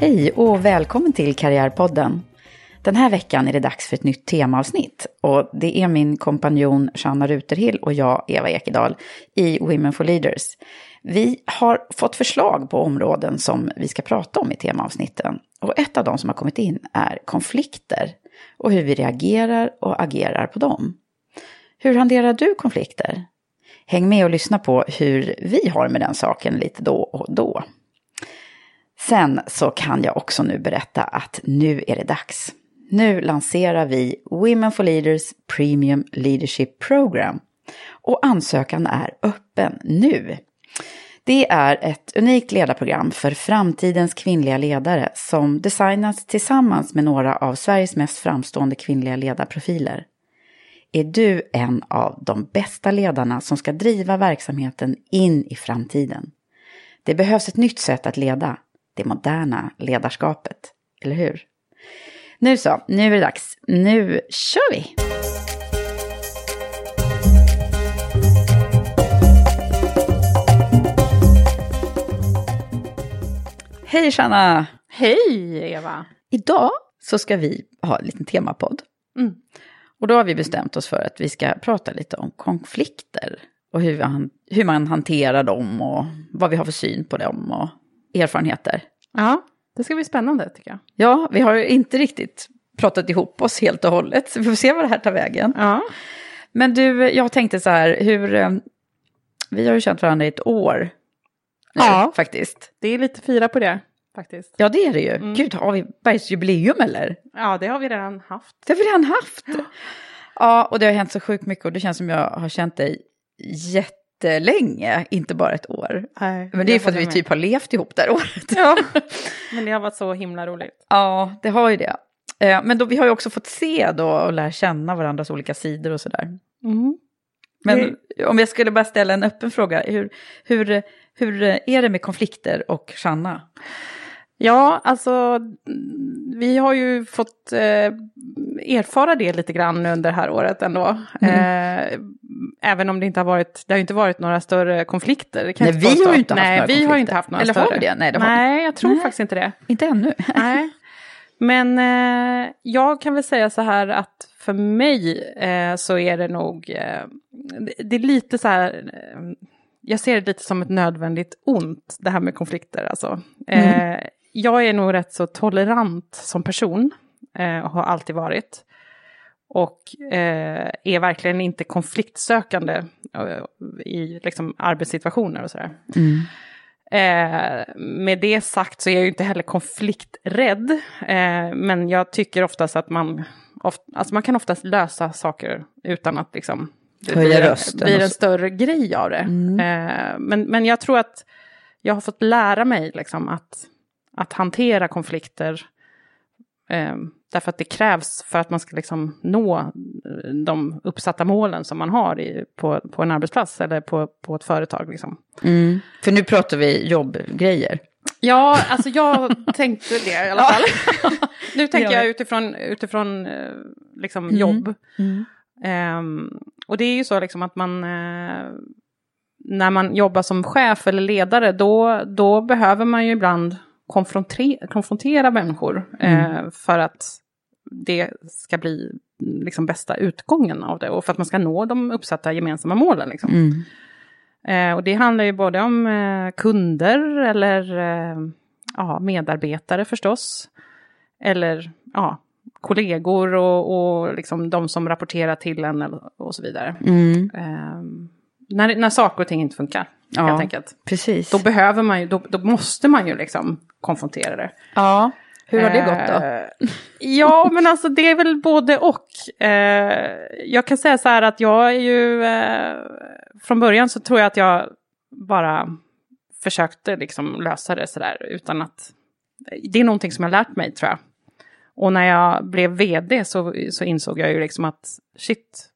Hej och välkommen till Karriärpodden. Den här veckan är det dags för ett nytt temaavsnitt och det är min kompanjon Shanna Ruterhill och jag, Eva Ekedal, i Women for Leaders. Vi har fått förslag på områden som vi ska prata om i temaavsnitten och ett av de som har kommit in är konflikter och hur vi reagerar och agerar på dem. Hur hanterar du konflikter? Häng med och lyssna på hur vi har med den saken lite då och då. Sen så kan jag också nu berätta att nu är det dags. Nu lanserar vi Women for Leaders Premium Leadership Program. Och ansökan är öppen nu. Det är ett unikt ledarprogram för framtidens kvinnliga ledare som designats tillsammans med några av Sveriges mest framstående kvinnliga ledarprofiler. Är du en av de bästa ledarna som ska driva verksamheten in i framtiden? Det behövs ett nytt sätt att leda det moderna ledarskapet. Eller hur? Nu så, nu är det dags. Nu kör vi! Hej Shanna! Hej Eva! Idag så ska vi ha en liten temapodd. Mm. Och då har vi bestämt oss för att vi ska prata lite om konflikter. Och hur, man, hur man hanterar dem och vad vi har för syn på dem och erfarenheter. Ja, det ska bli spännande tycker jag. Ja, vi har ju inte riktigt pratat ihop oss helt och hållet, så vi får se vad det här tar vägen. Ja. Men du, jag tänkte så här, hur... eh, Vi har ju känt varandra i ett år. nu, Ja. Faktiskt. Det är lite fira på det faktiskt. Ja, det är det ju. Mm. Gud, har vi bergsjubileum eller? Ja, det har vi redan haft. Det har vi redan haft. Ja, och det har hänt så sjukt mycket och det känns som jag har känt dig jättelänge, inte bara ett år. Nej, Men det är för att vi med. typ har levt ihop det här året. Ja, men det har varit så himla roligt. Ja, det har ju det. Eh, Men då, vi har ju också fått se då och lära känna varandras olika sidor och sådär. Mm. Men om jag skulle bara ställa en öppen fråga, hur, hur, hur är det med konflikter och Shanna? Ja, alltså mm, vi har ju fått eh, erfara det lite grann under det här året ändå. Eh, även om det inte har varit, det har inte varit några större konflikter. Nej, inte vi har ju inte haft Nej, några vi har konflikter. inte haft några Eller har större. vi det? Nej, det har Nej, jag tror Nej. faktiskt inte det. Inte ännu. Nej. Men eh, jag kan väl säga så här att för mig eh, så är det nog, eh, det, är lite så här, eh, jag ser det lite som ett nödvändigt ont, det här med konflikter alltså. Eh, jag är nog rätt så tolerant som person, eh, och har alltid varit. Och eh, är verkligen inte konfliktsökande eh, i liksom, arbetssituationer och sådär. Mm. Eh, med det sagt så är jag ju inte heller konflikträdd. Eh, men jag tycker oftast att man, oft, alltså man kan oftast lösa saker utan att liksom, det blir, en större grej av det. Mm. Eh, men, men jag tror att jag har fått lära mig liksom att, att hantera konflikter. Eh, därför att det krävs för att man ska liksom nå eh, de uppsatta målen som man har i, på, på en arbetsplats eller på, på ett företag. Liksom. Mm. För nu pratar vi jobbgrejer. Ja, alltså jag tänkte det i alla fall. nu tänker jag utifrån, utifrån eh, liksom Mm. jobb. Ehm, och det är ju så liksom att man, eh, när man jobbar som chef eller ledare, då, då behöver man ju ibland konfrontera, konfrontera människor eh, för att det ska bli liksom bästa utgången av det och för att man ska nå de uppsatta gemensamma målen. Liksom. Mm. Eh, och det handlar ju både om eh, kunder eller eh, ja, medarbetare förstås. Eller ja, kollegor och, och liksom de som rapporterar till en och så vidare. Mm. Eh, när, när saker och ting inte funkar, Ja. helt enkelt. Precis. Då behöver man ju, då, då måste man ju liksom konfrontera det. ja. Hur har det gått då? Eh, ja, men alltså det är väl både och. Eh, jag kan säga så här att jag är ju... Eh, från början så tror jag att jag bara försökte liksom lösa det sådär utan att... Det är någonting som jag lärt mig tror jag. Och när jag blev vd så, så insåg jag ju liksom att shit,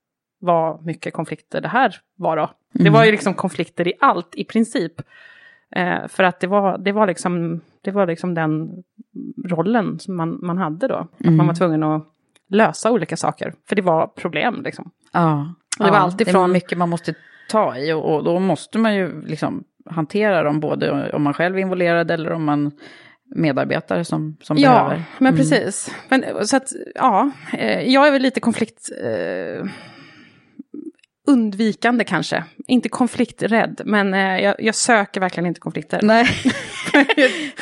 vad mycket konflikter det här var då. Det var ju liksom konflikter i allt i princip. Eh, för att det var, det var liksom, det var liksom den rollen som man, man hade då. Att man var tvungen att lösa olika saker. För det var problem liksom. Ja. Och det var ja, alltid Det från- mycket man måste ta i och, och då måste man ju liksom hantera dem både om man själv är involverad eller om man medarbetare som, som Ja, behöver. men precis. Men, så att, ja, eh, jag är väl lite konflikt... Eh, undvikande kanske. Inte konflikträdd, men eh, jag, jag söker verkligen inte konflikter. Nej.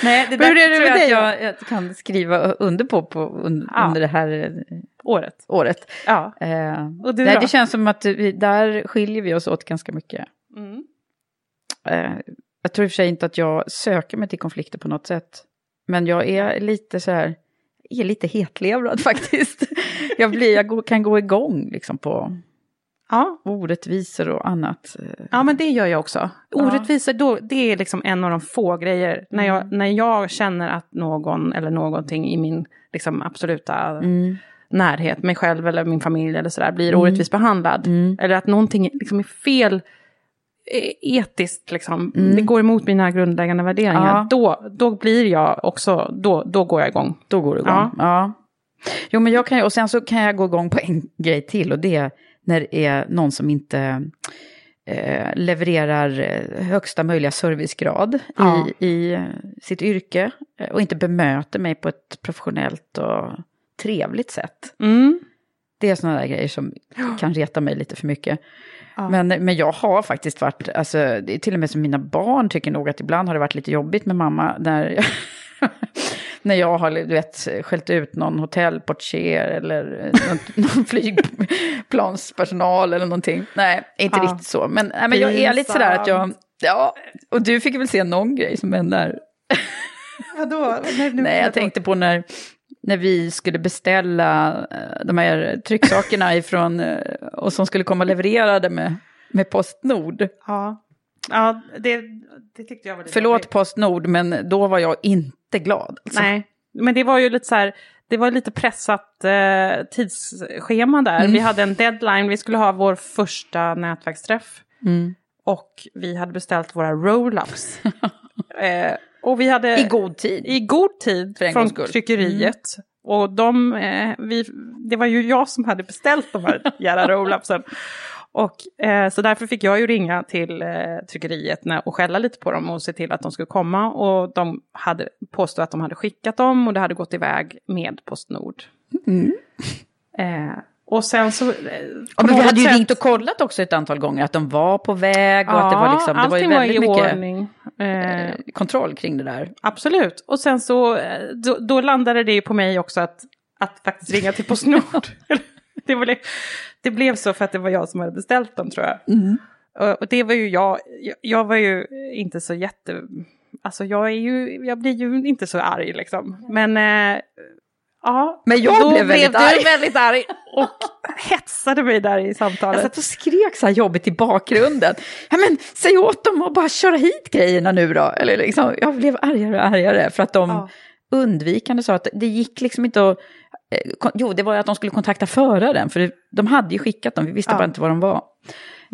Nej, det där hur är det tror jag att jag, jag kan skriva under på, på un, Ja. under det här eh, Året. året. Ja. Eh, Och du nej, då? det känns som att vi, där skiljer vi oss åt ganska mycket. Mm. Eh, jag tror i och för sig inte att jag söker mig till konflikter på något sätt. Men jag är lite så här, är lite hetlevrad faktiskt. jag, blir, jag kan gå igång liksom på Ja. orättvisor och annat. Eh, ja, men det gör jag också. Orättvisor, då, det är liksom en av de få grejer. När, jag, när jag känner att någon eller någonting i min liksom, absoluta Mm. närhet, mig själv eller min familj eller sådär, blir orättvist behandlad. Mm. Eller att någonting liksom är fel eh, etiskt, liksom. Mm. det går emot mina grundläggande värderingar. Ja. Då, då blir jag också, då, då går jag igång. Då går det igång. Ja. Ja. Jo, men jag kan ju, och sen så kan jag gå igång på en grej till och det är när det är någon som inte eh, levererar eh, högsta möjliga servicegrad Ja. i, i eh, sitt yrke och inte bemöter mig på ett professionellt och trevligt sätt. Mm. Det är sådana där grejer som kan reta mig lite för mycket. Ja. Men, men jag har faktiskt varit, alltså, det är till och med som mina barn tycker nog att ibland har det varit lite jobbigt med mamma när jag, när jag har du vet, skällt ut någon hotellportier eller någon, någon flygplanspersonal eller någonting. Nej, inte Ja. riktigt så. Men, nej, men jag är lite sådär att jag, ja, och du fick väl se någon grej som hände där. Vadå? Nej, jag tänkte på när, när vi skulle beställa eh, de här trycksakerna ifrån, eh, och som skulle komma levererade med, med Postnord. Ja, ja det, det tyckte jag var lite Förlåt jobbigt. Postnord, men då var jag inte glad. Alltså. Nej, men det var ju lite så här, det var lite pressat eh, tidsschema där. Mm. Vi hade en deadline, vi skulle ha vår första nätverksträff. Mm. Och vi hade beställt våra roll-ups. eh, och vi hade... I god tid. I god tid från tryckeriet. Och de, eh, vi, det var ju jag som hade beställt de här jävla roll-upsen. Och eh, så därför fick jag ju ringa till eh, tryckeriet när, och skälla lite på dem och se till att de skulle komma. Och de hade påstått att de hade skickat dem och det hade gått iväg med Postnord. Eh, och sen så... Eh, Ja, men vi hade ju sätt- ringt och kollat också ett antal gånger att de var på väg och att det var, liksom, det var ju väldigt i mycket ordning. Eh, kontroll kring det där. Absolut. Och sen så, eh, då, då landade det ju på mig också att, att faktiskt ringa till Postnord. det, var, det- det blev så för att det var jag som hade beställt dem tror jag. Och, och det var ju jag, jag, jag var ju inte så jätte... Alltså jag, är ju, jag blir ju inte så arg liksom. Men eh, Ja, Men jag då blev väldigt du arg. väldigt arg och hetsade mig där i Jag samtalet. satt och skrek så här jobbigt i bakgrunden. Ja, men säg åt dem att bara köra hit grejerna nu då. Eller liksom, jag blev argare och argare för att de Ja. Undvikande sa att det gick liksom inte att... eh, Jo, det var ju att de skulle kontakta föraren, för det- de hade ju skickat dem, vi visste Ja. bara inte var de var.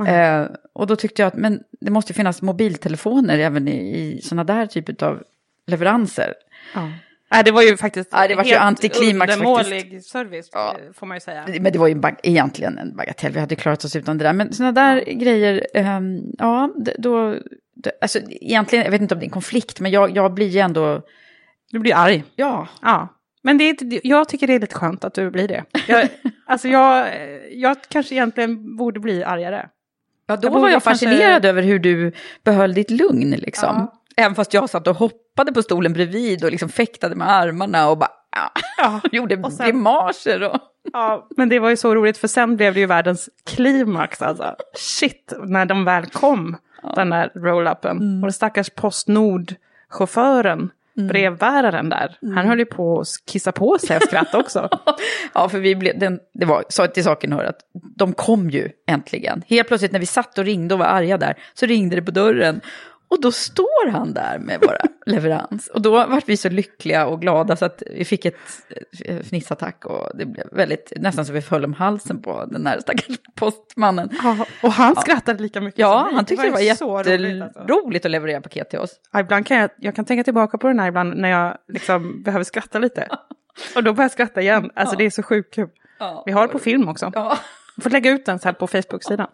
Eh, och då tyckte jag att men det måste finnas mobiltelefoner även i, i sådana där typer av leveranser. Ja. Nej, det var ju faktiskt Ja, det var ju helt antiklimax undermålig service, Ja. får man ju säga. Men det var ju bag- egentligen en bagatell, vi hade klarat oss utan det där. Men sådana där grejer, ehm, ja, då... d- Alltså egentligen, jag vet inte om det är en konflikt, men jag, jag blir ju ändå... Du blir arg. Ja, Ja. Men det är, inte- jag tycker det är lite skönt att du blir det. Jag, alltså jag, jag kanske egentligen borde bli argare. ja då Jag var jag kanske- fascinerad över hur du behöll ditt lugn liksom. Ja. Även fast jag satt och hoppade på stolen bredvid och liksom fäktade med armarna och bara ja, Ja. gjorde Och sen- grimaser. Och... Ja, men det var ju så roligt för sen blev det ju världens klimax alltså. Shit, när de väl kom, den där roll-upen. Och den stackars Postnord-chauffören, brevbäraren där, han höll ju på att kissa på sig av skratt också. Ja, för vi blev, den, det var så till saken hör att de kom ju äntligen. Helt plötsligt när vi satt och ringde och var arga där, så ringde det på dörren. Och då står han där med våra leverans. Och då vart vi så lyckliga och glada så att vi fick ett eh, fnissattack och det blev väldigt, nästan så vi föll om halsen på den där stackars postmannen. Ja, och han skrattade lika mycket Ja, som vi. han tyckte det var, ju så roligt, alltså. jätteroligt att leverera paket till oss. Ja, ibland kan jag, jag kan tänka tillbaka på den här ibland när jag liksom behöver skratta lite. Och då börjar jag skratta igen. Alltså det är så sjukt kul. Vi har det på film också. Ja. Vi får lägga ut den sen på Facebook-sidan.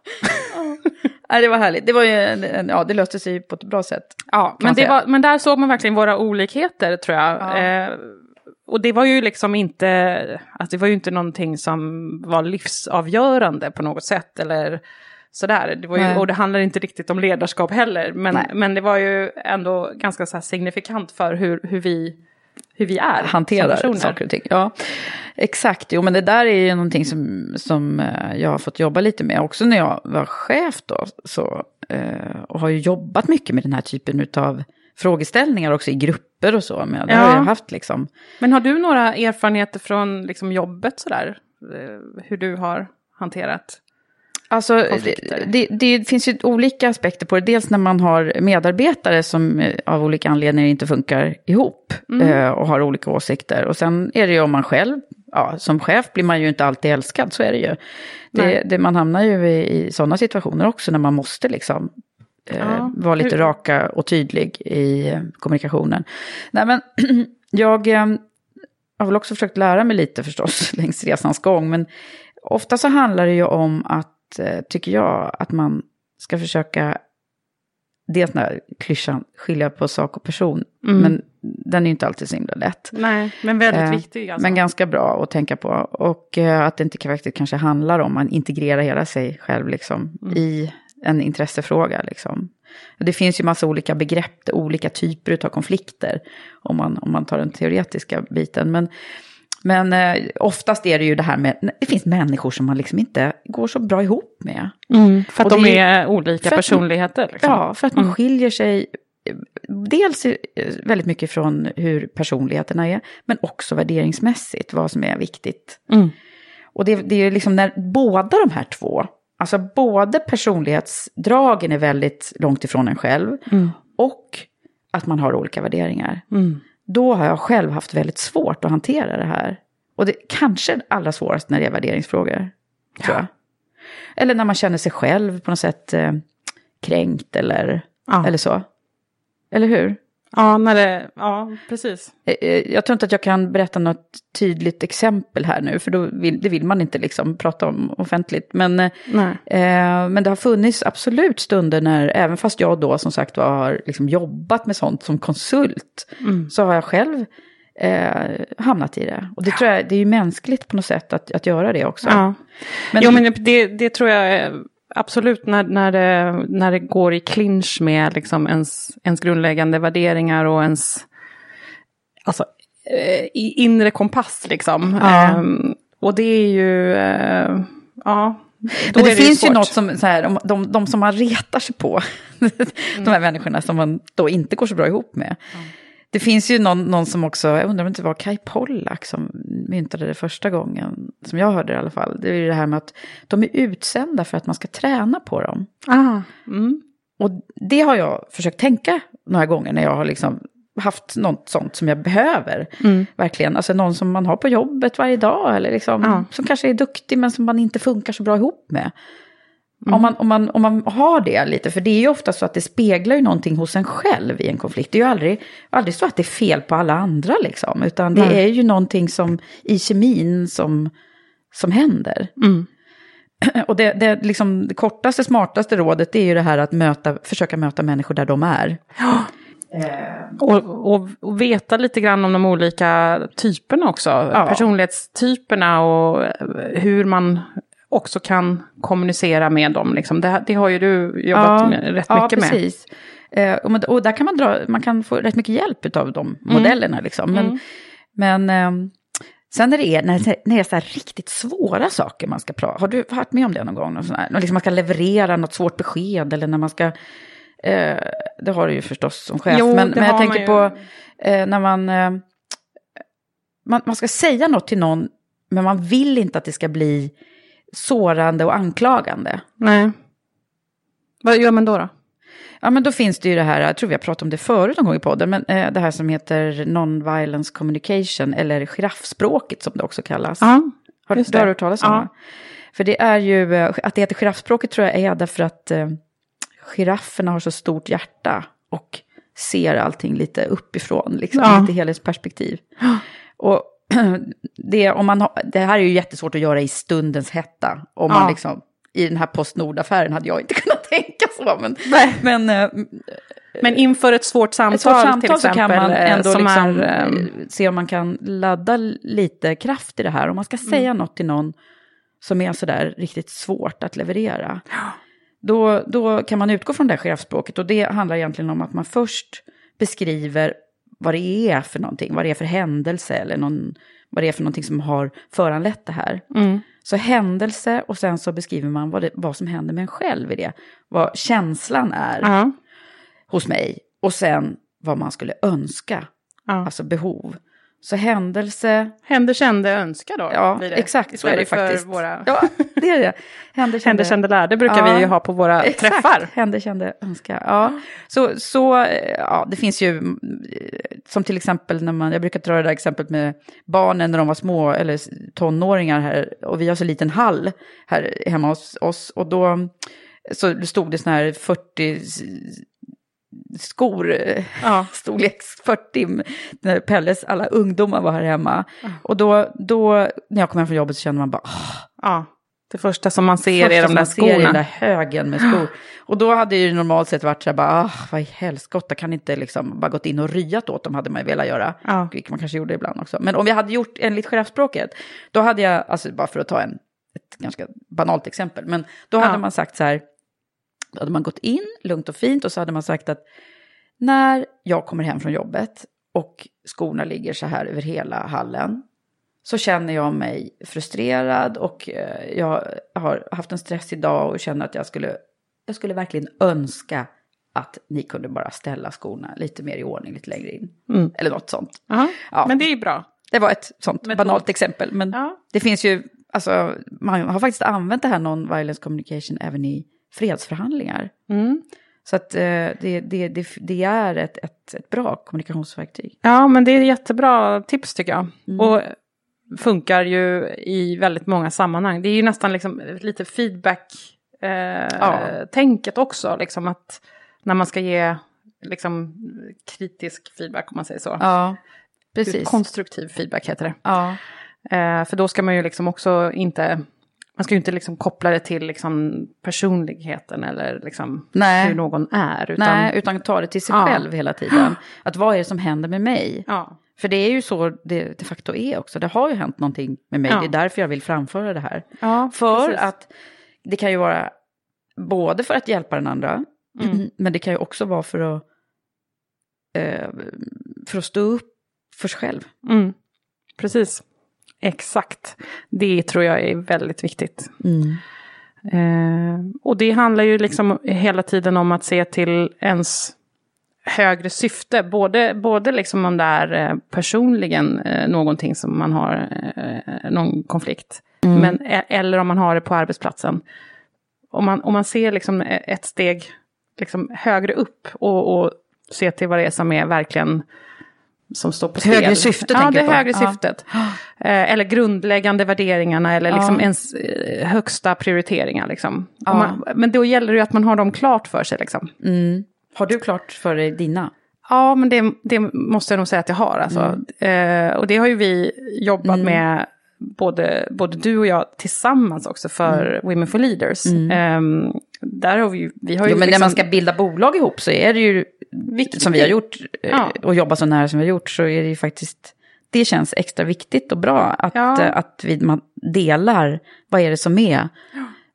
Nej, det var härligt. Det, var ju, en- en- ja, det löste sig på ett bra sätt. Ja, men, det var, men där såg man verkligen våra olikheter tror jag. Ja. Eh, och det var ju liksom inte, alltså det var ju inte någonting som var livsavgörande på något sätt. Eller sådär. Det var ju, Nej. och det handlar inte riktigt om ledarskap heller. Men, Nej. men det var ju ändå ganska så signifikant för hur, hur, vi, hur vi är. hanterar saker och ting. Ja, exakt. Jo, men det där är ju någonting som, som eh, jag har fått jobba lite med. Också när jag var chef då, så, eh, och har ju jobbat mycket med den här typen av frågeställningar också i grupper och så. Men det har Ja. jag haft liksom. Men har du några erfarenheter från liksom, jobbet sådär? Eh, Hur du har hanterat? Alltså, det, det, det finns ju olika aspekter på det. Dels när man har medarbetare som eh, av olika anledningar inte funkar ihop eh, och har olika åsikter. Och sen är det ju om man själv, ja, som chef blir man ju inte alltid älskad, så är det ju. Det, det, man hamnar ju i, i sådana situationer också när man måste liksom eh, Ja, vara lite hur- raka och tydlig i kommunikationen. Nej men, jag har väl också försökt lära mig lite förstås längs resans gång, men ofta så handlar det ju om att, tycker jag, att man ska försöka, dels den här klyschan, skilja på sak och person, Mm. men den är ju inte alltid så himla lätt. Nej, men väldigt Eh, viktig alltså. Men ganska bra att tänka på. Och eh, att det inte faktiskt kanske handlar om att integrera hela sig själv liksom, Mm. i en intressefråga. Liksom. Det finns ju massa olika begrepp, olika typer av konflikter, om man, om man tar den teoretiska biten. Men, men eh, oftast är det ju det här med, det finns människor som man liksom inte går så bra ihop med. Mm, för att Och de det är olika personligheter. Liksom. Ja, för att man Mm. skiljer sig eh, dels eh, väldigt mycket från hur personligheterna är, men också värderingsmässigt, vad som är viktigt. Mm. Och det, det är liksom när båda de här två, alltså både personlighetsdragen är väldigt långt ifrån en själv, Mm. och att man har olika värderingar. Mm. Då har jag själv haft väldigt svårt att hantera det här. Och det kanske allra svårast när det är värderingsfrågor, tror jag. Eller när man känner sig själv på något sätt eh, kränkt eller, Ja. eller så. Eller hur? Ja, när det, ja, precis. Eh, eh, Jag tror inte att jag kan berätta något tydligt exempel här nu, för då vill, det vill man inte liksom prata om offentligt. Men, eh, eh, men det har funnits absolut stunder när, även fast jag då som sagt var, har liksom jobbat med sånt som konsult, Mm. så har jag själv eh, hamnat i det. Och det tror jag, det är ju mänskligt på något sätt att, att göra det också. Ja. Men, jo, men det, det tror jag är absolut när, när, det, när det går i clinch med liksom ens, ens grundläggande värderingar och ens alltså, eh, i inre kompass. Liksom. Ja. Ehm, och det är ju, eh, ja. Men det, är finns ju svårt. något som, så här, de, de, de som man retar sig på, de här människorna som man då inte går så bra ihop med. Det finns ju någon, någon som också, jag undrar om det var Kai Pollak som myntade det första gången, som jag hörde det i alla fall. Det är ju det här med att de är utsända för att man ska träna på dem. Ah, mm. Och det har jag försökt tänka några gånger när jag har liksom haft något sånt som jag behöver. Mm. Verkligen, alltså någon som man har på jobbet varje dag eller liksom, Ja. som kanske är duktig men som man inte funkar så bra ihop med. Mm. Om, man, om, man, om man har det lite, för det är ju ofta så att det speglar ju någonting hos en själv i en konflikt. Det är ju aldrig, aldrig så att det är fel på alla andra liksom, utan det Nej. är ju någonting som i kemin som, som händer. Mm. Och det, det, liksom, det kortaste, smartaste rådet det är ju det här att möta, försöka möta människor där de är. Och, och, och veta lite grann om de olika typerna också. Ja. Personlighetstyperna och eh, hur man också kan kommunicera med dem. Liksom. Det, det har ju du jobbat med, rätt ja, mycket med. precis. Eh, och, med- och där kan man, dra, man kan få rätt mycket hjälp av de modellerna. Liksom. Men, Mm. men ehm, sen när det är, när det, när det är så här riktigt svåra saker man ska prata, har du varit med om det någon gång? Någon sån här, liksom man ska leverera något svårt besked eller när man ska, eh, det har du ju förstås som chef, Jo, men, men jag tänker ju. på eh, när man, eh, man, man ska säga något till någon, men man vill inte att det ska bli sårande och anklagande. Nej. Vad gör man då? då? Ja, men då finns det ju det här, jag tror vi har pratat om det förut någon gång i podden, men eh, det här som heter non-violence communication, eller giraffspråket som det också kallas. Ja, har, just du har det. hört talas om Ja. det? För det är ju, eh, att det heter giraffspråket tror jag är därför att eh, girafferna har så stort hjärta och ser allting lite uppifrån, liksom, Ja. lite helhetsperspektiv. Och det, om man har, det här är ju jättesvårt att göra i stundens hetta, om man Ja. liksom, i den här Postnord-affären hade jag inte kunnat tänka så, men, men eh, Men inför ett svårt samtal, ett sorts samtal till så exempel, kan man eh, ändå som liksom, är, eh, se om man kan ladda lite kraft i det här. Om man ska Mm. säga något till någon som är sådär riktigt svårt att leverera. Då, då kan man utgå från det här chefspråket och det handlar egentligen om att man först beskriver vad det är för någonting, vad det är för händelse eller någon, vad det är för någonting som har föranlett det här. mm, Så händelse och sen så beskriver man vad, det, vad som händer med en själv i det. Vad känslan är ja, hos mig. Och sen vad man skulle önska, ja. alltså behov. Så händelse, Händer, kände, önska då? ja det. exakt så är det faktiskt. Våra... Ja, det är det. Händer, Händer, kände, lär. Det brukar Ja. vi ju ha på våra Exakt, träffar. händer, kände, önska. Ja. Så, så ja, det finns ju, som till exempel när man, jag brukar dra det där exemplet med barnen när de var små, eller tonåringar här, och vi har så liten hall här hemma hos oss, och då så stod det sådana här 40 s- skor, eh, Ja. storlek 40, när Pelles alla ungdomar var här hemma. Och då, då, när jag kom hem från jobbet så kände man bara, "Åh, ja. Det första som man ser Första är de där man ser skorna. den där högen med skor. Och då hade ju normalt sett varit så här, bara, ah, vad i helskotta, kan inte liksom bara gått in och ryat åt dem, hade man ju velat göra. Ja. Vilket man kanske gjorde ibland också. Men om vi hade gjort enligt giraffspråket, då hade jag, alltså bara för att ta en, ett ganska banalt exempel, men då hade Ja. man sagt så här, då hade man gått in lugnt och fint och så hade man sagt att när jag kommer hem från jobbet och skorna ligger så här över hela hallen så känner jag mig frustrerad och eh, jag har haft en stressig dag och känner att jag skulle, jag skulle verkligen önska att ni kunde bara ställa skorna lite mer i ordning lite längre in. Mm. Eller något sånt. Ja. Ja. Men det är bra. Det var ett sånt Metod. banalt exempel. Men Ja. det finns ju, alltså man har faktiskt använt det här non-violence communication även i fredsförhandlingar. Mm. Så att eh, det, det, det, det är ett, ett, ett bra kommunikationsverktyg. Ja, men det är jättebra tips tycker jag. Mm. Och funkar ju i väldigt många sammanhang. Det är ju nästan liksom lite feedback-tänket också. Liksom att när man ska ge liksom, kritisk feedback, om man säger så. Ja, precis. Konstruktiv feedback heter det. Ja, Eh, för då ska man ju liksom också inte... Man ska ju inte liksom koppla det till liksom personligheten eller liksom Nej. hur någon är. Utan, Nej, utan ta det till sig Ja. själv hela tiden. Att vad är det som händer med mig? Ja. För det är ju så det de facto är också. Det har ju hänt någonting med mig. Ja. Det är därför jag vill framföra det här. För precis. att det kan ju vara både för att hjälpa den andra, Mm. men det kan ju också vara för att, eh, för att stå upp för sig själv. Mm. Precis. Exakt. Det tror jag är väldigt viktigt. Eh, och det handlar ju liksom hela tiden om att se till ens högre syfte. Både, både liksom om det är eh, personligen eh, någonting som man har eh, någon konflikt. Mm. Men, e- eller om man har det på arbetsplatsen. Om man, om man ser liksom e- ett steg liksom högre upp och, och ser till vad det är som är verkligen som står på Ett högre spel. syfte, Ja, det högre Ja. syftet. Eh, eller grundläggande värderingarna eller liksom Ja. ens eh, högsta prioriteringar. Liksom. Ja. Man, men då gäller det ju att man har dem klart för sig. Liksom. Mm. Har du klart för dig dina? Ja, men det, det måste jag nog säga att jag har. Alltså. Eh, och det har ju vi jobbat Mm. med, både, både du och jag tillsammans också, för Mm. Women for Leaders. Eh, där har vi ju... Vi har ju Jo, men liksom, när man ska bilda bolag ihop så är det ju, Viktigt. som vi har gjort, eh, Ja. och jobba så nära som vi har gjort, så är det ju faktiskt, det känns extra viktigt och bra att, Ja. eh, att vi, man delar, vad är det som är.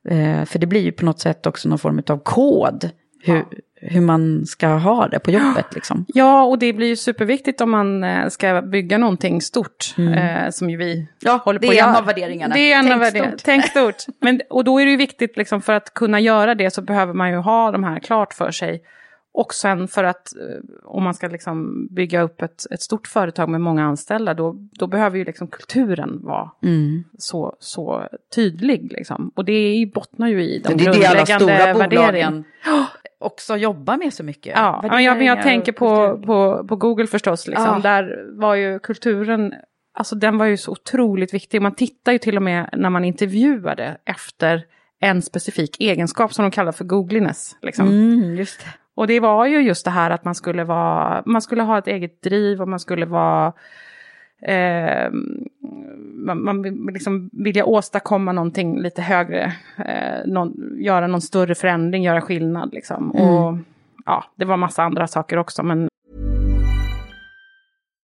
Eh, för det blir ju på något sätt också någon form av kod, hur, hur man ska ha det på jobbet liksom. Ja, och det blir ju superviktigt om man eh, ska bygga någonting stort, eh, som ju vi Mm. Ja, håller det på är att en göra. av värderingarna. Det är en Tänk av värderingarna. stort. Tänk stort. Men, och då är det ju viktigt, liksom, för att kunna göra det så behöver man ju ha de här klart för sig. Och sen för att eh, om man ska liksom bygga upp ett, ett stort företag med många anställda, då, då behöver ju liksom kulturen vara Mm. så, så tydlig. Liksom. Och det är ju- bottnar ju i de Det är det grundläggande stora värderingarna. också jobbar med så mycket. Ja, men jag, men jag tänker på, på, på Google förstås. Liksom. Ja. Där var ju kulturen, alltså den var ju så otroligt viktig. Man tittar ju till och med när man intervjuade efter en specifik egenskap som de kallar för googliness. Liksom. Mm, just det. Och det var ju just det här att man skulle, vara, man skulle ha ett eget driv och man skulle vara... Eh, man, man vill liksom vilja åstadkomma någonting lite högre, eh, någon, göra någon större förändring, göra skillnad. Liksom. Och ja, det var massa andra saker också, men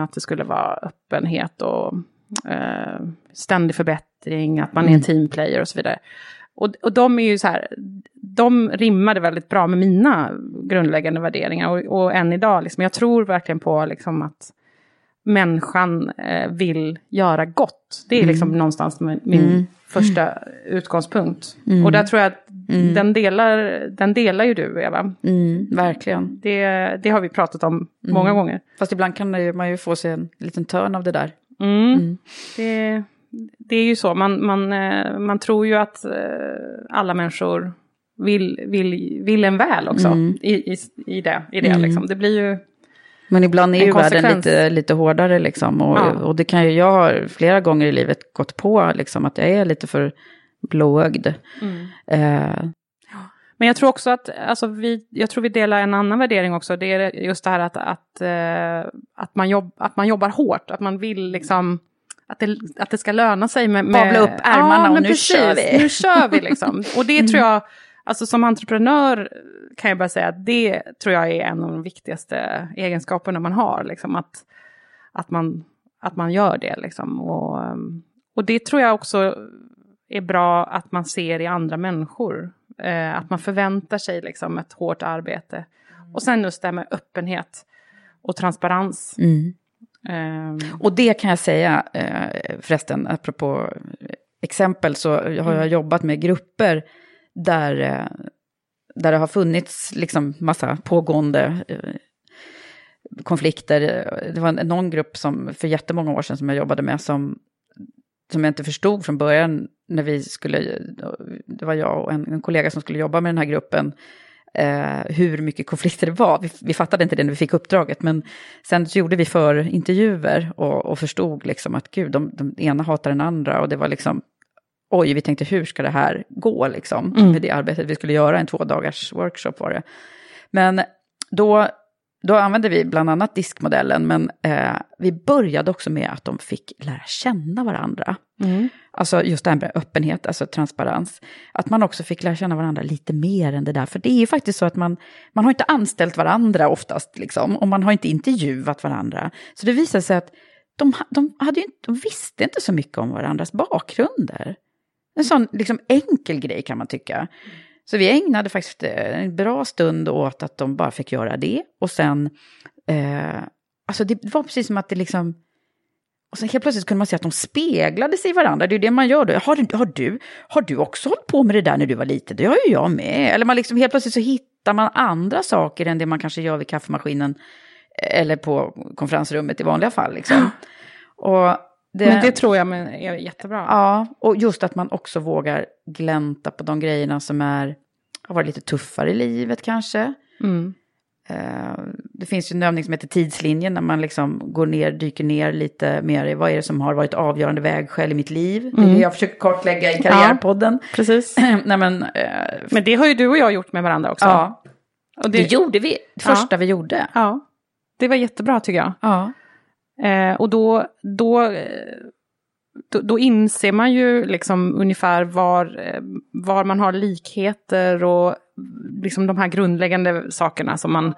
Att det skulle vara öppenhet och eh, ständig förbättring, att man är en teamplayer och så vidare. Och, och de är ju så här, de rimmade väldigt bra med mina grundläggande värderingar. Och, och än idag, liksom, jag tror verkligen på liksom att människan eh, vill göra gott. Det är liksom någonstans min, min första utgångspunkt. Och där tror jag att den, delar, den delar ju du, Eva. Mm, verkligen. Det, det har vi pratat om många gånger. Fast ibland kan ju- man ju få sig en liten törn av det där. Mm. Det, det är ju så, man, man, eh, man tror ju att eh, alla människor vill, vill, vill en väl också Mm. i, i, i det. I det Mm. liksom. Det blir ju... Men ibland är ju världen lite, lite hårdare liksom. Och, Ja. och det kan ju, jag har flera gånger i livet gått på liksom att jag är lite för blåögd. Mm. Eh, Men jag tror också att, alltså vi, jag tror vi delar en annan värdering också. Det är just det här att, att, eh, att, man, jobb, att man jobbar hårt, att man vill liksom, att det, att det ska löna sig med... med Bavla upp ärmarna och men nu kör vi. Nu kör vi liksom. Och det tror jag, alltså som entreprenör kan jag bara säga att det tror jag är en av de viktigaste egenskaperna man har. Liksom, att, att, man, att man gör det liksom. Och, och det tror jag också är bra att man ser i andra människor. Eh, att man förväntar sig liksom ett hårt arbete. Och sen just det här med öppenhet och transparens. mm. Ehm, Och det kan jag säga, eh, förresten, apropå exempel, så har jag Mm. jobbat med grupper där, eh, där det har funnits liksom massa pågående eh, konflikter. Det var någon grupp som för jättemånga år sedan som jag jobbade med som, som jag inte förstod från början när vi skulle, det var jag och en, en kollega som skulle jobba med den här gruppen, eh, hur mycket konflikter det var. Vi, vi fattade inte det när vi fick uppdraget, men sen gjorde vi för intervjuer och, och förstod liksom att gud, de, de ena hatar den andra och det var liksom, oj, vi tänkte hur ska det här gå liksom, Mm. med det arbetet vi skulle göra, en två dagars workshop var det. Men då, då använde vi bland annat diskmodellen, men eh, vi började också med att de fick lära känna varandra. mm. Alltså just det här med öppenhet, alltså transparens. Att man också fick lära känna varandra lite mer än det där. För det är ju faktiskt så att man, man har inte anställt varandra oftast, liksom, och man har inte intervjuat varandra. Så det visade sig att de, de, hade inte, de visste inte så mycket om varandras bakgrunder. En sån liksom, enkel grej kan man tycka. Så vi ägnade faktiskt eh, en bra stund åt att de bara fick göra det. Och sen, eh, alltså det var precis som att det liksom, och sen helt plötsligt kunde man se att de speglade sig i varandra. Det är ju det man gör då. Har, du- har, du, har du också hållit på med det där när du var liten? Det har ju jag med. Eller man liksom helt plötsligt så hittar man andra saker än det man kanske gör vid kaffemaskinen. Eller på konferensrummet i vanliga fall. Liksom. Och det, Men det tror jag men är jättebra. Ja, och just att man också vågar glänta på de grejerna som är, har varit lite tuffare i livet kanske. Mm. Eh, det finns ju en övning som heter tidslinjen när man liksom går ner, dyker ner lite mer i vad är det som har varit avgörande vägskäl i mitt liv. Det är Mm. det jag försöker kartlägga i Karriärpodden. Precis. Nej, men, eh, Men det har ju du och jag gjort med varandra också. ja, Och det, det, gjorde vi, det första vi gjorde. ja, det var jättebra tycker jag. Ja. Eh, och då, då, då, då inser man ju liksom ungefär var, eh, var man har likheter och liksom de här grundläggande sakerna som man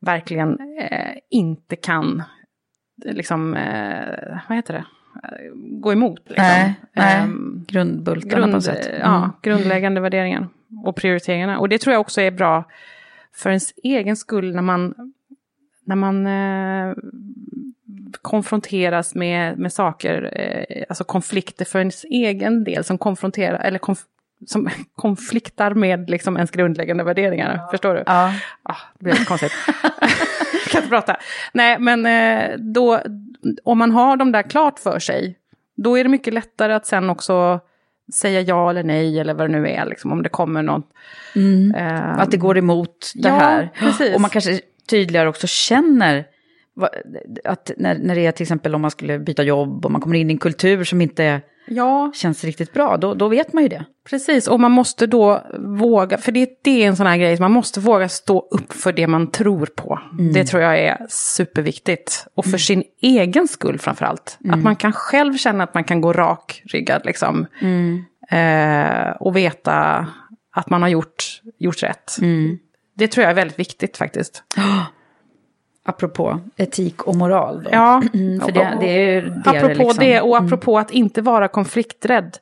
verkligen eh, inte kan, eh, liksom, eh, vad heter det, gå emot. Liksom. Nej, nej. Ehm, Grundbultarna på grund, något sätt. Mm. ja, grundläggande värderingar och prioriteringarna. Och det tror jag också är bra för ens egen skull när man, när man eh, konfronteras med, med saker, eh, alltså konflikter för ens egen del som konfronterar, eller konf, som konfliktar med liksom ens grundläggande värderingar. Förstår du? Ja. Ah, det blir konstigt. kan inte prata. Nej, men eh, då, om man har de där klart för sig, då är det mycket lättare att sen också säga ja eller nej eller vad det nu är, liksom, om det kommer något. Mm. Eh, Att det går emot det ja, här. precis. Och man kanske tydligare också känner att när, när det är till exempel om man skulle byta jobb och man kommer in i en kultur som inte Ja, känns riktigt bra, då, då vet man ju det. precis. Och man måste då våga, för det, det är en sån här grej, man måste våga stå upp för det man tror på. Det tror jag är superviktigt. Och för sin egen skull framförallt. Att man kan själv känna att man kan gå rakryggad liksom. Eh, och veta att man har gjort, gjort rätt. Det tror jag är väldigt viktigt faktiskt. Apropå etik och moral. Då. Ja, Mm, för det, det är ju det apropå det liksom. det och apropå att inte vara konflikträdd.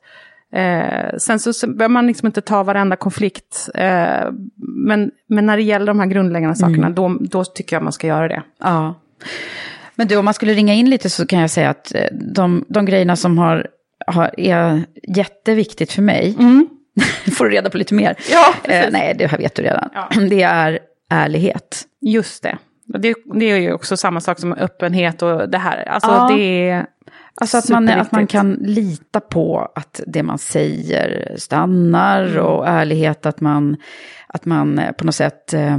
Eh, sen så så behöver man liksom inte ta varenda konflikt. Eh, men, men när det gäller de här grundläggande sakerna, Mm. då, då tycker jag man ska göra det. Ja. Men du, om man skulle ringa in lite så kan jag säga att eh, de, de grejerna som har, har, är jätteviktigt för mig, får du reda på lite mer. Mm. Ja, eh, nej, det här vet du redan. Ja. Det är ärlighet. Just det. Det. Det är ju också samma sak som öppenhet och det här. Alltså Ja. det är... Alltså att man, att man kan lita på att det man säger stannar Mm. och ärlighet att man, att man eh, på något sätt... Eh,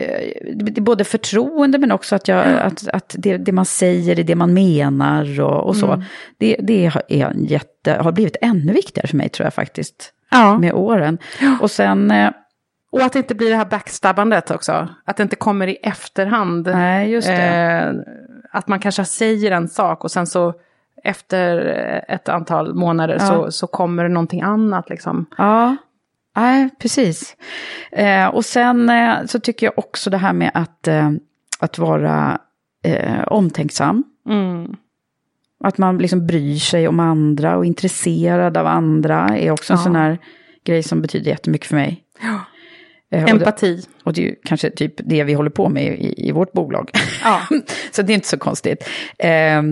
eh, både förtroende men också att, jag, att, att det, det man säger är det man menar och, och så. Mm. Det, det är en jätte, har blivit ännu viktigare för mig tror jag faktiskt. Ja. Med åren. Och sen... eh, Och att det inte blir det här backstabbandet också. Att det inte kommer i efterhand. Nej, just. Eh, att man kanske säger en sak och sen så efter ett antal månader Ja. så, så kommer det någonting annat liksom. Ja, nej, precis. Eh, och sen eh, så tycker jag också det här med att, eh, att vara eh, omtänksam. Mm. Att man liksom bryr sig om andra och intresserad av andra är också en Ja. sån här grej som betyder jättemycket för mig. Ja. Eh, och det- Empati. Och det är ju kanske typ det vi håller på med i, i vårt bolag. Ja. så det är inte så konstigt. Eh,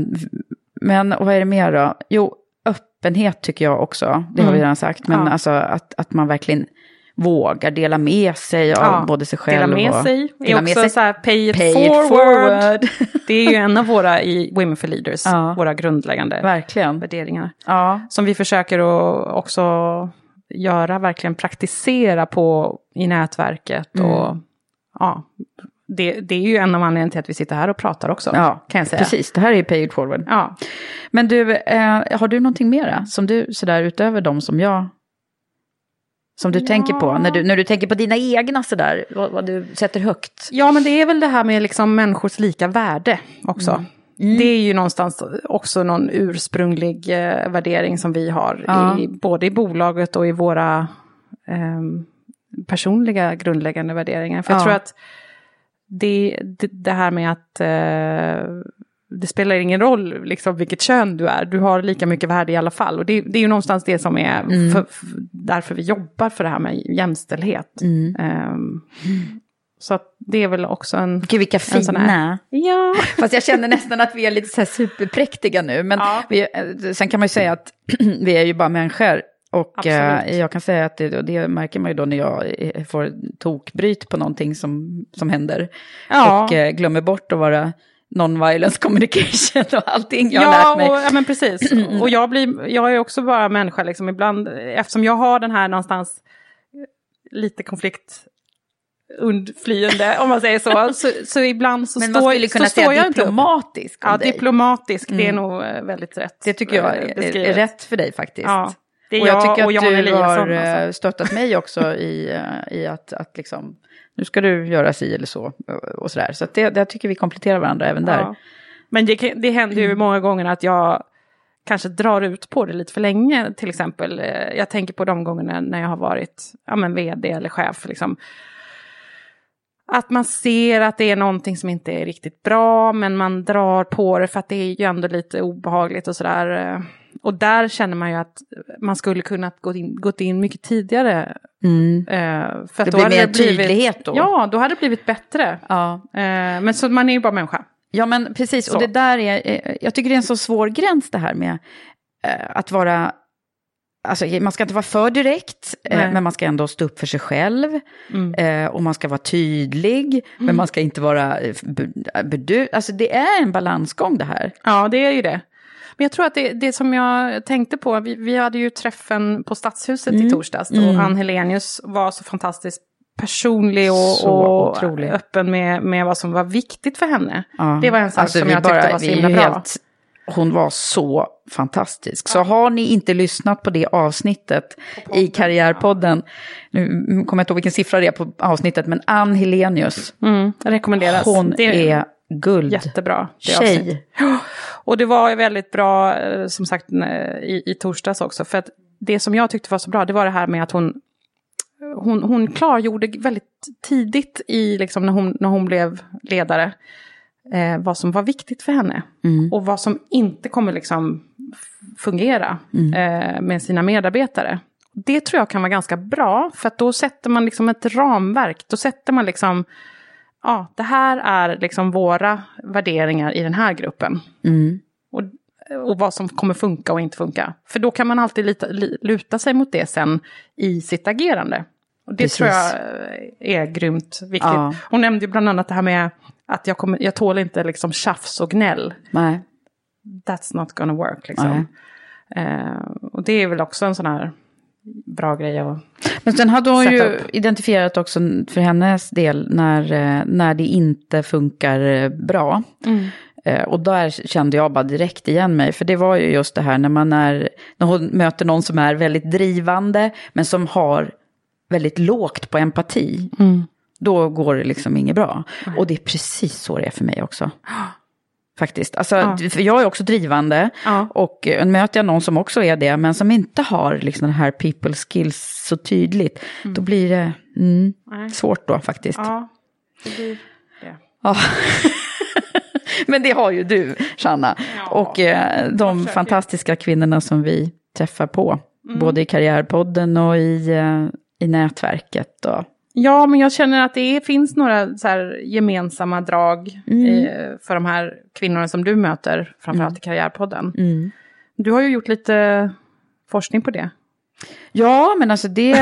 men och vad är det mer då? Jo, öppenhet tycker jag också. Det har vi Mm. redan sagt. Men Ja. alltså att, att man verkligen vågar dela med sig av Ja. både sig själv Dela med och... sig. Dela är med också sig. så här pay it Pay it forward. forward. det är ju en av våra i Women for Leaders, Ja. våra grundläggande Verkligen. värderingar. Ja. Som vi försöker att också göra, verkligen praktisera på i nätverket. Mm. Och, ja, det, det är ju en av anledningarna till att vi sitter här och pratar också. Ja, kan jag säga. precis. Det här är pay it forward. Ja. Men du, eh, har du någonting mera som du, sådär utöver de som jag... Som du Ja. tänker på, när du, när du tänker på dina egna sådär, vad, vad du sätter högt? ja, men det är väl det här med liksom människors lika värde också. Mm. Det är ju någonstans också någon ursprunglig eh, värdering som vi har, Ja. i, både i bolaget och i våra ehm, personliga grundläggande värderingar. För jag Ja. tror att det, det, det här med att eh, det spelar ingen roll liksom, vilket kön du är, du har lika mycket värde i alla fall. Och det, det är ju någonstans det som är Mm. för, för, därför vi jobbar för det här med jämställdhet. Mm. Ehm, så det är väl också en... Gud vilka en sån här- fina. Ja. Fast jag känner nästan att vi är lite så här superpräktiga nu. Men Ja. vi, eh, sen kan man ju säga att vi är ju bara människor. Och eh, Absolut. jag kan säga att det, det märker man ju då när jag eh, får tokbryt på någonting som, som händer. Ja. Och glömmer bort att vara non-violence communication och allting jag har ja, lärt mig. Och, ja, men precis. Och jag, blir, jag är också bara människa, liksom, ibland, eftersom jag har den här någonstans lite konflikt undflyende, om man säger så, så, så ibland så Men står, kunna så står jag diplomatisk om Ja, dig. diplomatisk, det är Mm. nog eh, väldigt rätt. Det tycker jag eh, är, är rätt för dig faktiskt. Ja, det är och jag, jag tycker och att Jan du Eliasson, har alltså. eh, stöttat mig också i, i att, att liksom, nu ska du göra si eller så och- sådär. Så det, jag tycker vi kompletterar varandra även där. Ja. Men det, det händer ju många gånger att jag kanske drar ut på det lite för länge. Till exempel, jag tänker på de gångerna när jag har varit ja, men vd eller chef. Liksom. Att man ser att det är någonting som inte är riktigt bra, men man drar på det för att det är ju ändå lite obehagligt och sådär. Och där känner man ju att man skulle kunnat gått in, gått in mycket tidigare. Mm. eh, För att Det då blir mer blivit- tydlighet då. Ja, då hade det blivit bättre. Ja. Eh, Men så man är ju bara människa. Ja, men precis. Så. Och det där är, eh, jag tycker det är en så svår gräns det här med att vara, alltså man ska inte vara för direkt, eh, Nej. men man ska ändå stå upp för sig själv. Mm. Eh, och man ska vara tydlig, men man ska inte vara eh, bedu. Alltså det är en balansgång det här. Ja, det är ju det. Men jag tror att det, det som jag tänkte på, vi, vi hade ju träffen på Stadshuset i torsdags och Mm. Ann Helenius var så fantastiskt personlig och, och öppen med, med vad som var viktigt för henne. Ja. Det var en sak Alltså, som jag tyckte bara- var så himla bra. helt- Hon var så fantastisk. Så har ni inte lyssnat på det avsnittet i Karriärpodden, nu kommer jag inte ihåg vilken siffra det är på avsnittet, men Ann Helenius, Mm, rekommenderas. hon Det är guld. Jättebra. det Tjej. Och det var väldigt bra, eh, som sagt, i, i torsdags också. För att det som jag tyckte var så bra, det var det här med att hon, hon, hon klargjorde väldigt tidigt i, liksom, när, hon, när hon blev ledare, eh, vad som var viktigt för henne. Mm. Och vad som inte kommer liksom fungera Mm. eh, med sina medarbetare. Det tror jag kan vara ganska bra, för att då sätter man liksom ett ramverk. Då sätter man liksom, ja, det här är liksom våra värderingar i den här gruppen. Mm. Och, och vad som kommer funka och inte funka. För då kan man alltid lita, li, luta sig mot det sen i sitt agerande. Och det Precis. tror jag eh, är grymt viktigt. Ja. Hon nämnde ju bland annat det här med att jag, kommer, jag tål inte liksom tjafs och gnäll. Nej. that's not gonna work. Liksom. Eh, och det är väl också en sån här bra grej att Men sen hade hon ju upp. identifierat också för hennes del när, eh, när det inte funkar eh, bra. Eh, Och där kände jag bara direkt igen mig, för det var ju just det här när man är, när hon möter någon som är väldigt drivande, men som har väldigt lågt på empati. Då går det liksom inget bra. Och det är precis så det är för mig också. Faktiskt. Alltså, Ja. jag är också drivande. Ja. Och eh, möter jag någon som också är det, men som inte har liksom den här people skills så tydligt, då blir det mm, svårt då faktiskt. Ja, det blir det. Ja. Men det har ju du, Shanna. och eh, de fantastiska kvinnorna som vi träffar på. Mm. Både i Karriärpodden och i, eh, i nätverket. Och, Ja, men jag känner att det är, finns några så gemensamma drag Mm. eh, för de här kvinnorna som du möter, framförallt i Karriärpodden. Mm. Du har ju gjort lite forskning på det. Ja, men alltså det...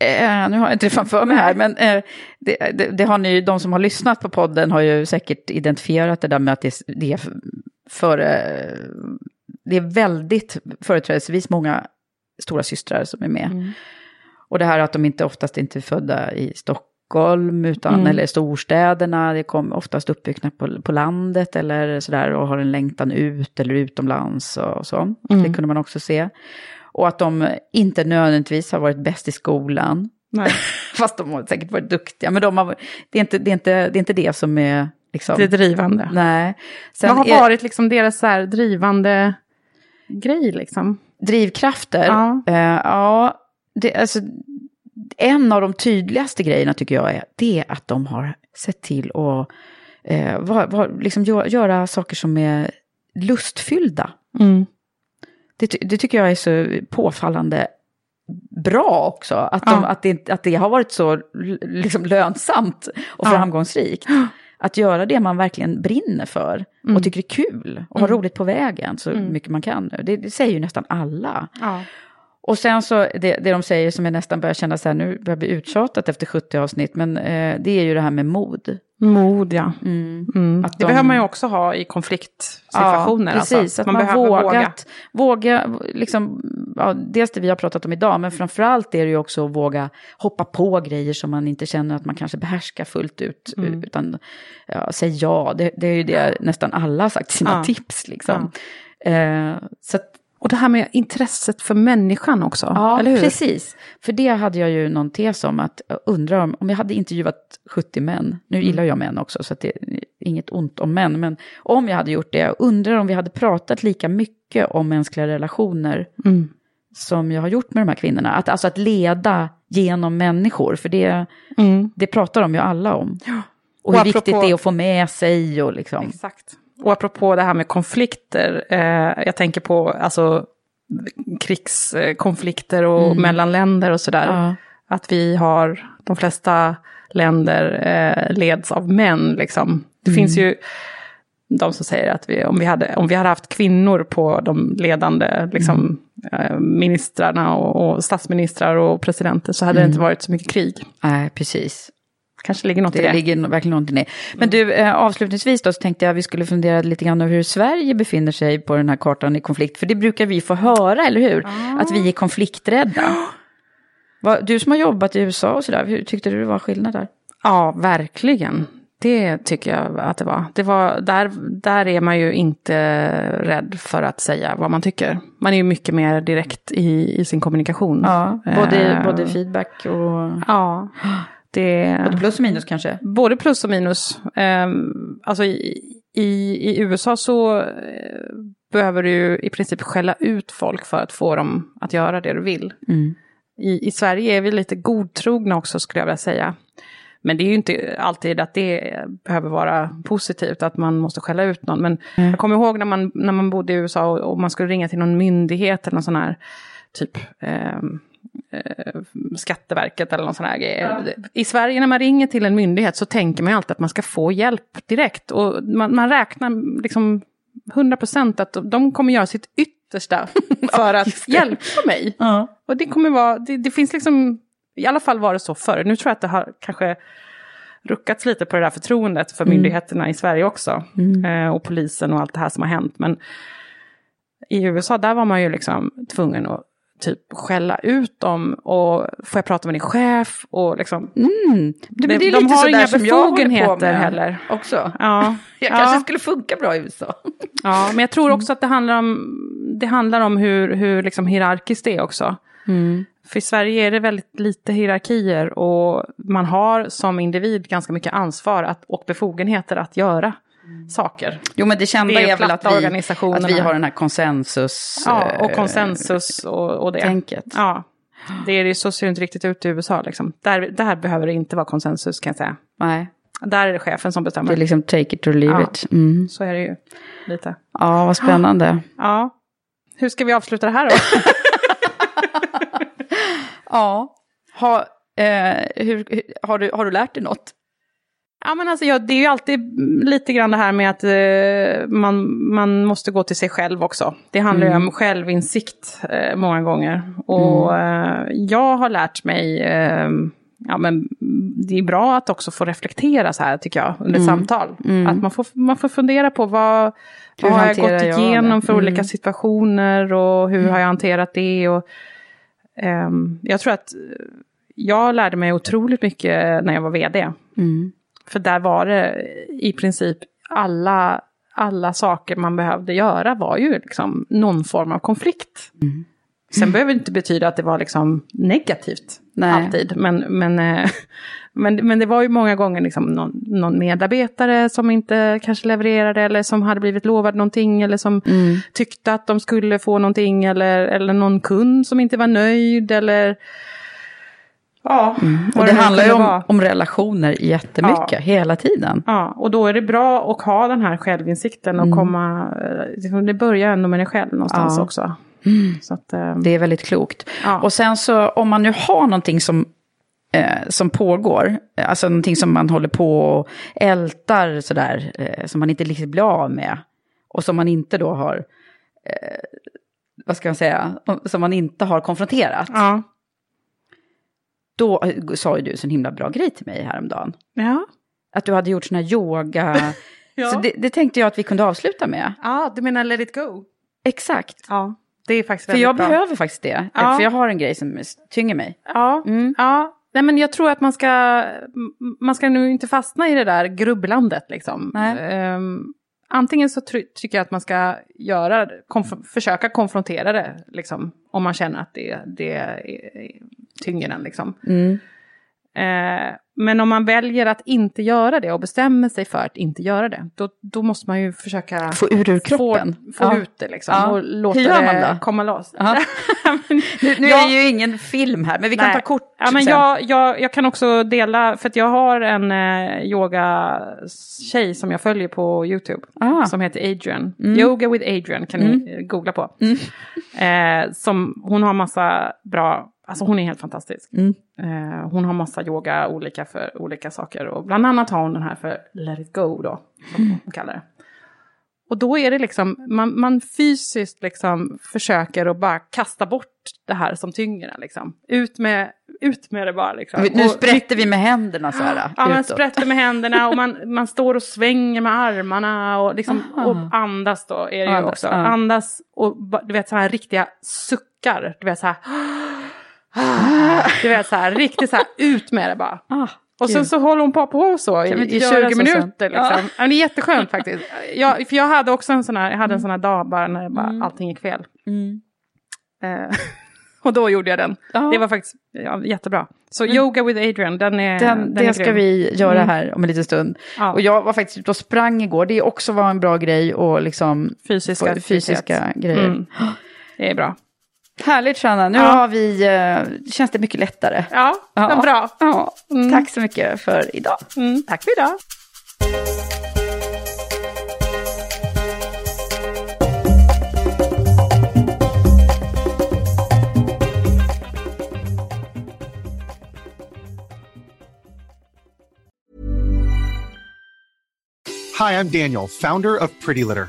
Eh, nu har jag inte det framför mig här, men eh, det, det, det har ni, de som har lyssnat på podden har ju säkert identifierat det där med att det, det är för... Eh, det är väldigt företrädesvis många stora systrar som är med. Och det här att de inte oftast inte är födda i Stockholm, utan, Mm. eller storstäderna, det kommer oftast uppbyggna på, på landet eller sådär och har en längtan ut eller utomlands och så. Mm. Det kunde man också se. Och att de inte nödvändigtvis har varit bäst i skolan. Fast de har säkert varit duktiga. Men de har, det, är inte, det, är inte, det är inte det som är... Liksom, Det är drivande. Nej. Sen Vad har är varit liksom deras så drivande grej liksom? drivkrafter. Ja. Eh, ja det, alltså, en av de tydligaste grejerna tycker jag är, det är att de har sett till att eh, var, var, liksom gö- göra saker som är lustfyllda. Mm. Det, det tycker jag är så påfallande bra också. Att, de, Ja. att, det, att det har varit så liksom, lönsamt och Ja. framgångsrikt. Att göra det man verkligen brinner för Mm. och tycker är kul och Mm. roligt på vägen så Mm. mycket man kan. Det, det säger ju nästan alla. Ja. Och sen så, det, det de säger som jag nästan börjar känna så här, nu börjar jag bli uttjatat efter 70 avsnitt, men eh, det är ju det här med mod. Mod, ja. Mm. Mm. Att Det de- behöver man ju också ha i konfliktsituationer. Ja, precis. alltså. att man, behöver vågat, våga, liksom, ja, dels det vi har pratat om idag, men framförallt är det ju också att våga hoppa på grejer som man inte känner att man kanske behärskar fullt ut. Mm. Utan ja, säg ja, det, det är ju det nästan alla har sagt sina Ja. tips. Liksom. Eh, så att, Och det här med intresset för människan också, Ja, eller hur? precis. För det hade jag ju någon tes om, att jag undrar om, om jag hade intervjuat 70 män, nu Mm. gillar jag män också, så det är inget ont om män, men om jag hade gjort det, jag undrar om vi hade pratat lika mycket om mänskliga relationer Mm. som jag har gjort med de här kvinnorna. Att, alltså att leda genom människor, för det, Mm. det pratar de ju alla om. Och, Och hur apropå- viktigt det är att få med sig och liksom. Exakt. Och apropå det här med konflikter, eh, jag tänker på alltså, krigskonflikter och Mm. mellan länder och sådär. Ja. Att vi har, de flesta länder eh, leds av män liksom. Det Mm. finns ju de som säger att vi, om, vi hade, om vi hade haft kvinnor på de ledande liksom, Mm. eh, ministrarna och, och statsministrar och presidenter så hade det Mm. inte varit så mycket krig. Nej, precis. Kanske ligger något i Det det. ligger verkligen någonting i det. Men du, eh, avslutningsvis då så tänkte jag att vi skulle fundera lite grann över hur Sverige befinner sig på den här kartan i konflikt. För det brukar vi få höra, eller hur? Att vi är konflikträdda. Du som har jobbat i USA och sådär, hur tyckte du det var skillnad där? Ja, verkligen. Det tycker jag att det var. Det var där, där är man ju inte rädd för att säga vad man tycker. Man är ju mycket mer direkt i, i sin kommunikation. Ja, både, Eh, både feedback och... Ja, det... Både plus och minus kanske? Både plus och minus. Um, alltså i, i, i USA så eh, behöver du i princip skälla ut folk för att få dem att göra det du vill. Mm. I, I Sverige är vi lite godtrogna också skulle jag vilja säga. Men det är ju inte alltid att det behöver vara positivt, att man måste skälla ut någon. Men jag kommer ihåg när man, när man bodde i USA och, och man skulle ringa till någon myndighet eller någon sån här, typ eh, Skatteverket eller någon sån här grej. I Sverige när man ringer till en myndighet så tänker man ju alltid att man ska få hjälp direkt. Och man, man räknar liksom 100% att de kommer göra sitt yttersta för att hjälpa mig. Ja. Och det kommer vara, det, det finns liksom, i alla fall var det så förr. Nu tror jag att det har kanske ruckats lite på det där förtroendet för Mm. myndigheterna i Sverige också. Mm. Eh, och polisen och allt det här som har hänt. Men i USA, där var man ju liksom tvungen att typ skälla ut dem och får jag prata med din chef och liksom. Mm. Det, men det är de lite har inga befogenheter heller. Också. Ja. Jag ja. kanske skulle funka bra i USA. Ja, men jag tror också att det handlar om, det handlar om hur, hur liksom hierarkiskt det är också. Mm. För i Sverige är det väldigt lite hierarkier och man har som individ ganska mycket ansvar att, och befogenheter att göra saker. Jo, men det kända Det är är, väl att vi, att vi har den här konsensus... Ja, och eh, konsensus och, och det. tänket. Ja, det är det så ser det inte riktigt ut i USA. Liksom. Där, där behöver det inte vara konsensus kan jag säga. Nej, Där är det chefen som bestämmer. det är liksom take it or leave Ja. it. Mm. Så är det ju lite. Ja, vad spännande. Ja. Hur ska vi avsluta det här då? Ja. Ha, eh, hur, har, du, har du lärt dig något? Ja, men alltså, ja, det är ju alltid lite grann det här med att eh, man, man måste gå till sig själv också. Det handlar ju Mm. om självinsikt eh, många gånger. Och eh, jag har lärt mig, eh, ja men det är bra att också få reflektera så här tycker jag under Mm. samtal. Mm. Att man får, man får fundera på vad, Hur vad har jag gått jag igenom det? för Mm. olika situationer och hur har jag hanterat det. Och, ehm, jag tror att jag lärde mig otroligt mycket när jag var vd. Mm. För där var det i princip alla, alla saker man behövde göra var ju liksom någon form av konflikt. Mm. Sen behöver det inte betyda att det var liksom negativt Nej. alltid. Men, men, eh, men, men det var ju många gånger liksom någon, någon medarbetare som inte kanske levererade eller som hade blivit lovad någonting eller som Mm. tyckte att de skulle få någonting eller, eller någon kund som inte var nöjd eller ja, Mm. Och det nu handlar ju om, om relationer jättemycket, Ja. hela tiden. Ja, och då är det bra att ha den här självinsikten och Mm. komma, eh, liksom, det börjar ändå med dig själv någonstans Ja. också. Så att, eh, Det är väldigt klokt. Ja. Och sen så om man nu har någonting som, eh, som pågår, eh, alltså någonting som man håller på och ältar sådär, eh, som man inte liksom blir av med. Och som man inte då har, eh, vad ska man säga, som man inte har konfronterat. ja. Då eh, sa ju du så en himla bra grej till mig häromdagen. Ja. Att du hade gjort sån här yoga. Ja. Så det, det tänkte jag att vi kunde avsluta med. ja, du menar let it go? Exakt. Ja, det är faktiskt För jag bra. behöver faktiskt det. Ja. För jag har en grej som tynger mig. Ja, Mm. ja. Nej, men jag tror att man ska, man ska nu inte fastna i det där grubblandet liksom. Nej. Ehm, antingen så tycker jag att man ska göra, konf- försöka konfrontera det, liksom, om man känner att det, det är, tynger en. Liksom. Mm. Eh, men om man väljer att inte göra det och bestämmer sig för att inte göra det, då, då måste man ju försöka Få ur ur kroppen. få, få Ja. ut det liksom, Ja. och låta Hur gör man då? komma loss. Ja. Men- Nu, nu Ja. är det ju ingen film här, men vi kan Nej. ta kort Ja, men sen. jag, jag, jag kan också dela, för att jag har en eh, yoga-tjej som jag följer på YouTube. Ah. Som heter Adrian. Mm. Yoga with Adrian kan ni eh, googla på. Eh, som, hon har massa bra, alltså hon är helt fantastisk. Mm. Eh, hon har massa yoga olika för olika saker. Och bland annat har hon den här för Let it go då, som hon kallar det. Och då är det liksom, man, man fysiskt liksom försöker att bara kasta bort det här som tynger en, liksom. Ut med, ut med det bara liksom. Nu Och sprätter vi med händerna så här. Ja, man sprätter med händerna och man, man står och svänger med armarna och, liksom, och andas då är det ju Andas, också. ja. Andas och du vet så här riktiga suckar. Du vet så här. Du vet så här riktigt så här ut med det bara. Ah, Och sen så håller hon på, på så i, i göra 20 så sen? minuter. Liksom. Ja. men det är jätteskönt faktiskt. Jag, för jag hade också en sån här, jag hade en sån här dag bara när bara, Mm. allting gick fel. Mm. Eh, och då gjorde jag den. Ja. Det var faktiskt ja, jättebra. Så Yoga with Adrian, den är Den, den det är ska grym. vi göra Mm. här om en liten stund. Ja. Och jag var faktiskt ute och sprang igår. Det också var en bra grej och liksom Fysiska, fysiska grejer. Mm. Det är bra. Härligt Shanna, nu Ja. har vi, eh, känns det mycket lättare. Ja, Ja. bra. Ja, Mm. Tack så mycket för idag. Mm, tack för idag. Hi, I'm Daniel, founder of Pretty Litter.